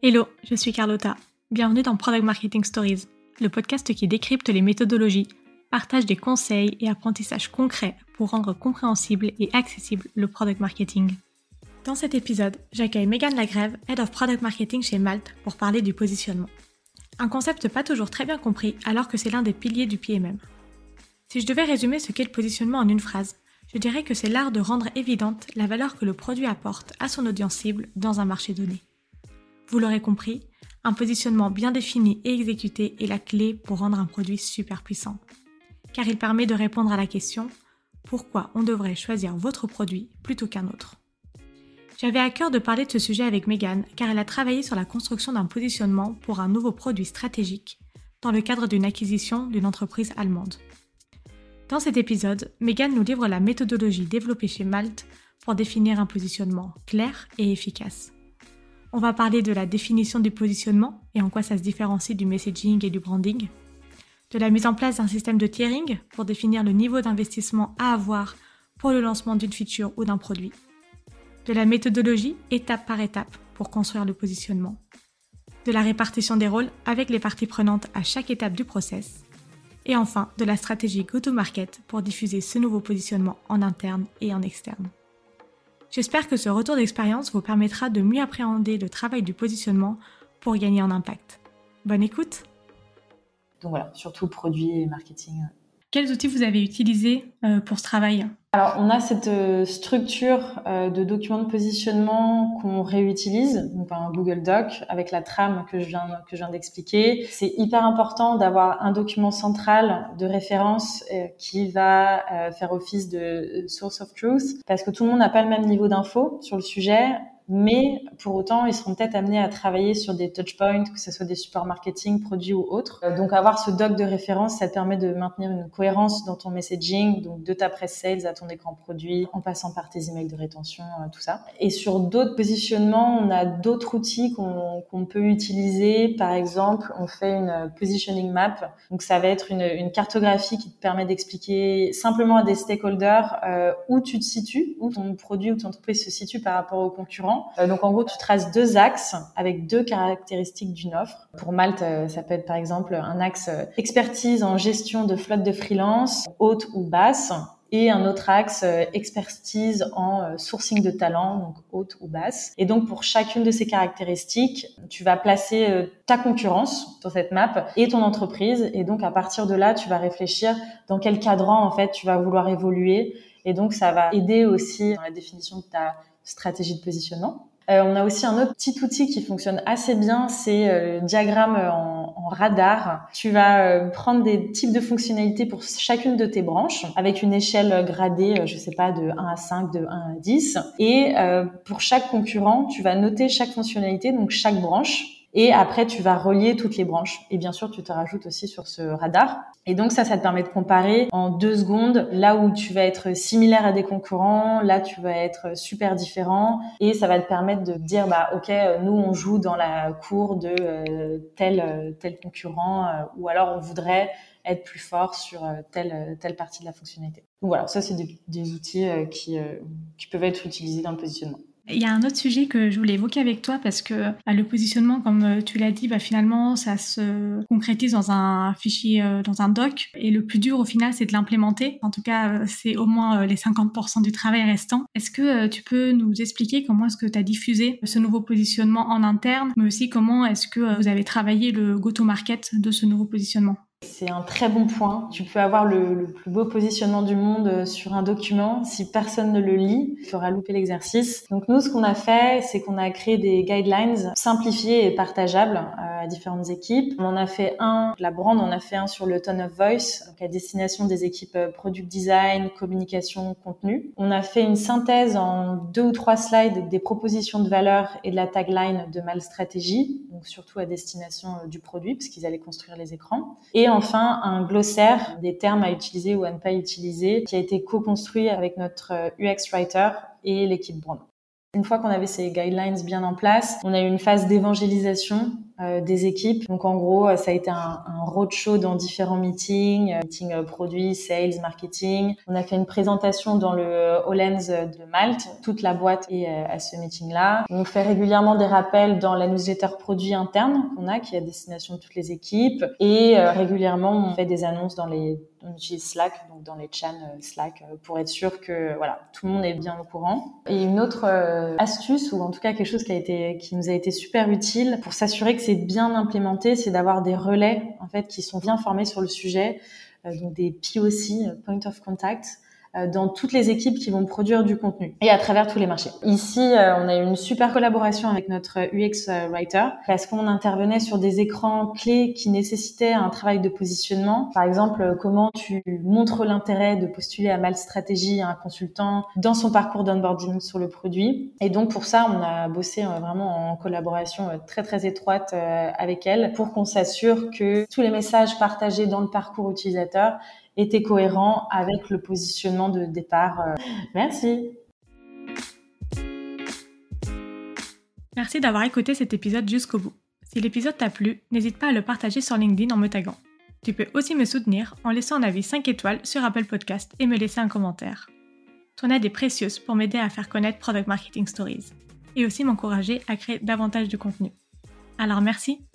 Hello, je suis Carlotta. Bienvenue dans Product Marketing Stories, le podcast qui décrypte les méthodologies, partage des conseils et apprentissages concrets pour rendre compréhensible et accessible le product marketing. Dans cet épisode, j'accueille Megan Lagrève, Head of Product Marketing chez Malte, pour parler du positionnement. Un concept pas toujours très bien compris alors que c'est l'un des piliers du PMM. Si je devais résumer ce qu'est le positionnement en une phrase, je dirais que c'est l'art de rendre évidente la valeur que le produit apporte à son audience cible dans un marché donné. Vous l'aurez compris, un positionnement bien défini et exécuté est la clé pour rendre un produit super puissant. Car il permet de répondre à la question pourquoi on devrait choisir votre produit plutôt qu'un autre? J'avais à cœur de parler de ce sujet avec Megan car elle a travaillé sur la construction d'un positionnement pour un nouveau produit stratégique dans le cadre d'une acquisition d'une entreprise allemande. Dans cet épisode, Megan nous livre la méthodologie développée chez Malte pour définir un positionnement clair et efficace. On va parler de la définition du positionnement et en quoi ça se différencie du messaging et du branding, de la mise en place d'un système de tiering pour définir le niveau d'investissement à avoir pour le lancement d'une feature ou d'un produit, de la méthodologie étape par étape pour construire le positionnement, de la répartition des rôles avec les parties prenantes à chaque étape du process, et enfin de la stratégie go-to-market pour diffuser ce nouveau positionnement en interne et en externe. J'espère que ce retour d'expérience vous permettra de mieux appréhender le travail du positionnement pour gagner en impact. Bonne écoute Donc voilà, surtout produit et marketing. Quels outils vous avez utilisés euh, pour ce travail? Alors, on a cette euh, structure euh, de documents de positionnement qu'on réutilise, donc un Google Doc avec la trame que je viens que je viens d'expliquer. C'est hyper important d'avoir un document central de référence qui va faire office de source of truth, parce que tout le monde n'a pas le même niveau d'info sur le sujet mais pour autant, ils seront peut-être amenés à travailler sur des touchpoints, que ce soit des supports marketing, produits ou autres. Euh, donc avoir ce doc de référence, ça te permet de maintenir une cohérence dans ton messaging, donc de ta presse sales à ton écran produit, en passant par tes emails de rétention, euh, tout ça. Et sur d'autres positionnements, on a d'autres outils qu'on peut utiliser. Par exemple, on fait une positioning map. Donc ça va être une, cartographie qui te permet d'expliquer simplement à des stakeholders euh, où tu te situes, où ton produit ou ton entreprise se situe par rapport aux concurrents euh, donc en gros, tu traces deux axes avec deux caractéristiques d'une offre. Pour Malte, euh, ça peut être par exemple un axe euh, expertise en gestion de flotte de freelance, haute ou basse, et un autre axe expertise en sourcing de talent, donc haute ou basse. Et donc pour chacune de ces caractéristiques, tu vas placer ta concurrence sur cette map et ton entreprise. Et donc à partir de là, tu vas réfléchir dans quel cadran en fait tu vas vouloir évoluer. Et donc ça va aider aussi dans la définition de ta stratégie de positionnement. Euh, on a aussi un autre petit outil qui fonctionne assez bien, c'est euh, le diagramme en, en, radar. Tu vas euh, prendre des types de fonctionnalités pour chacune de tes branches avec une échelle gradée, je sais pas, de 1 à 5, de 1 à 10. Et pour chaque concurrent, tu vas noter chaque fonctionnalité, donc chaque branche et après, tu vas relier toutes les branches. Et bien sûr, tu te rajoutes aussi sur ce radar. Et donc ça, ça te permet de comparer en deux secondes là où tu vas être similaire à des concurrents, là tu vas être super différent. Et ça va te permettre de dire, bah ok, nous on joue dans la cour de euh, tel tel concurrent, euh, ou alors on voudrait être plus fort sur euh, telle telle partie de la fonctionnalité. Donc voilà, ça c'est des, des, outils qui qui peuvent être utilisés dans le positionnement. Il y a un autre sujet que je voulais évoquer avec toi parce que bah, le positionnement, comme euh, tu l'as dit, bah, finalement, ça se concrétise dans un fichier, euh, dans un doc. Et le plus dur au final, c'est de l'implémenter. En tout cas, euh, c'est au moins les 50% du travail restant. Est-ce que tu peux nous expliquer comment est-ce que tu as diffusé ce nouveau positionnement en interne, mais aussi comment est-ce que vous avez travaillé le go-to-market de ce nouveau positionnement? C'est un très bon point. Tu peux avoir le, plus beau positionnement du monde euh, sur un document. Si personne ne le lit, il fera louper l'exercice. Donc nous, ce qu'on a fait, c'est qu'on a créé des guidelines simplifiés et partageables euh, à différentes équipes. On en a fait un, la brand, on a fait un sur le tone of voice, donc à destination des équipes euh, product design, communication, contenu. On a fait une synthèse en deux ou trois slides des propositions de valeur et de la tagline de Mal Stratégie, donc surtout à destination du produit, parce qu'ils allaient construire les écrans. Et enfin un glossaire des termes à utiliser ou à ne pas utiliser qui a été co-construit avec notre UX euh, writer et l'équipe brand. Une fois qu'on avait ces guidelines bien en place, on a eu une phase d'évangélisation des équipes. Donc en gros, ça a été un, un roadshow dans différents meetings, meetings produits, sales, marketing. On a fait une présentation dans le Hollands de Malte. Toute la boîte est à ce meeting-là. On fait régulièrement des rappels dans la newsletter produit interne qu'on a, qui est à destination de toutes les équipes. Et régulièrement, on fait des annonces dans les on utilise Slack, donc dans les euh, Slack, euh, pour être sûr que voilà tout le monde est bien au courant. Et une autre euh, astuce, ou en tout cas quelque chose qui a été, qui nous a été super utile pour s'assurer que c'est bien implémenté, c'est d'avoir des relais en fait qui sont bien formés sur le sujet, donc des POC, Point of Contact, euh, dans toutes les équipes qui vont produire du contenu et à travers tous les marchés. Ici, euh, on a eu une super collaboration avec notre UX euh, writer parce qu'on intervenait sur des écrans clés qui nécessitaient un travail de positionnement. Par exemple, comment tu montres l'intérêt de postuler à Mal Stratégie à un consultant dans son parcours d'onboarding sur le produit. Et donc pour ça, on a bossé vraiment en collaboration très très étroite avec elle pour qu'on s'assure que tous les messages partagés dans le parcours utilisateur était cohérent avec le positionnement de départ. Euh. Merci. Merci d'avoir écouté cet épisode jusqu'au bout. Si l'épisode t'a plu, n'hésite pas à le partager sur LinkedIn en me taguant. Tu peux aussi me soutenir en laissant un avis 5 étoiles sur Apple Podcast et me laisser un commentaire. Ton aide est précieuse pour m'aider à faire connaître Product Marketing Stories et aussi m'encourager à créer davantage de contenu. Alors merci